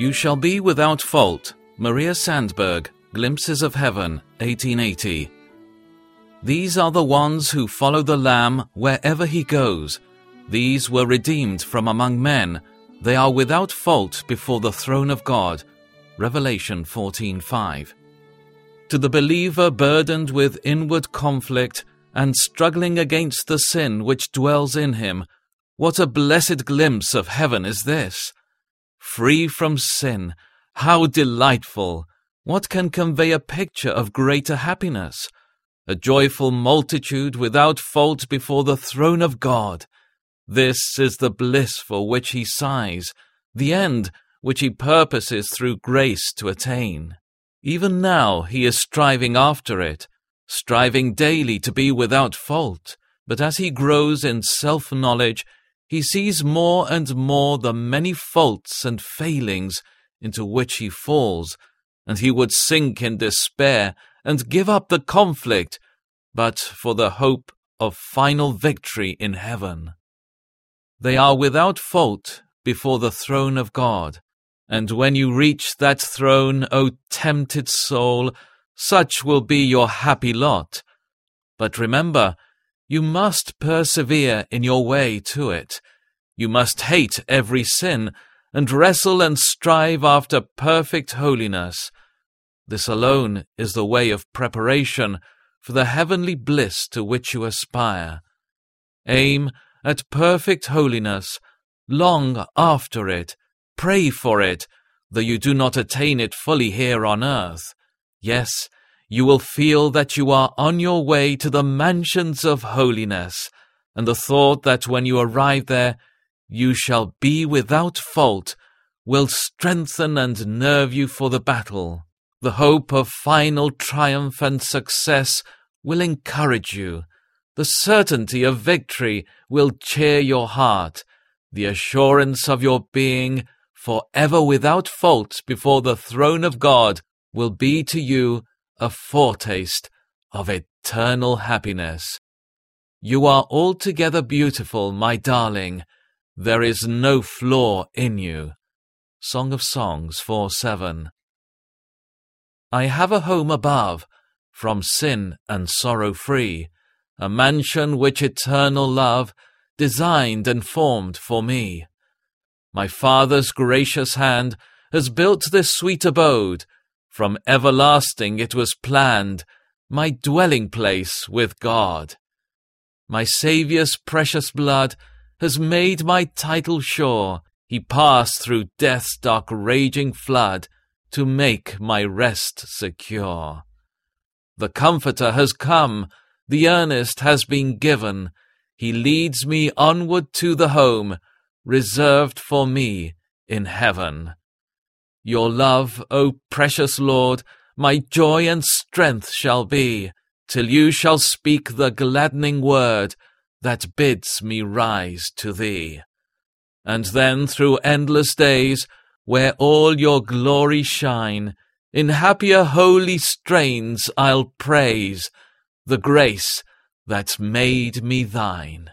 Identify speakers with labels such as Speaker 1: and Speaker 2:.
Speaker 1: You Shall Be Without Fault, Maria Sandberg, Glimpses of Heaven, 1880. These are the ones who follow the Lamb wherever he goes. These were redeemed from among men. They are without fault before the throne of God. Revelation 14:5. To the believer burdened with inward conflict and struggling against the sin which dwells in him, what a blessed glimpse of heaven is this! Free from sin, how delightful! What can convey a picture of greater happiness? A joyful multitude without fault before the throne of God. This is the bliss for which he sighs, the end which he purposes through grace to attain. Even now he is striving after it, striving daily to be without fault, but as he grows in self knowledge, he sees more and more the many faults and failings into which he falls, and he would sink in despair and give up the conflict, but for the hope of final victory in heaven. They are without fault before the throne of God, and when you reach that throne, O tempted soul, such will be your happy lot. But remember, you must persevere in your way to it. You must hate every sin and wrestle and strive after perfect holiness. This alone is the way of preparation for the heavenly bliss to which you aspire. Aim at perfect holiness, long after it, pray for it, though you do not attain it fully here on earth. Yes, you will feel that you are on your way to the mansions of holiness, and the thought that when you arrive there, you shall be without fault will strengthen and nerve you for the battle. The hope of final triumph and success will encourage you. The certainty of victory will cheer your heart. The assurance of your being forever without fault before the throne of God will be to you a foretaste of eternal happiness. You are altogether beautiful, my darling. There is no flaw in you. Song of Songs 4 7. I have a home above, from sin and sorrow free, a mansion which eternal love designed and formed for me. My Father's gracious hand has built this sweet abode from everlasting it was planned, my dwelling place with God. My Saviour's precious blood has made my title sure. He passed through death's dark raging flood to make my rest secure. The Comforter has come, the earnest has been given. He leads me onward to the home reserved for me in heaven. Your love, O precious Lord, my joy and strength shall be, till you shall speak the gladdening word that bids me rise to thee. And then through endless days, where all your glory shine, in happier holy strains I'll praise the grace that made me thine.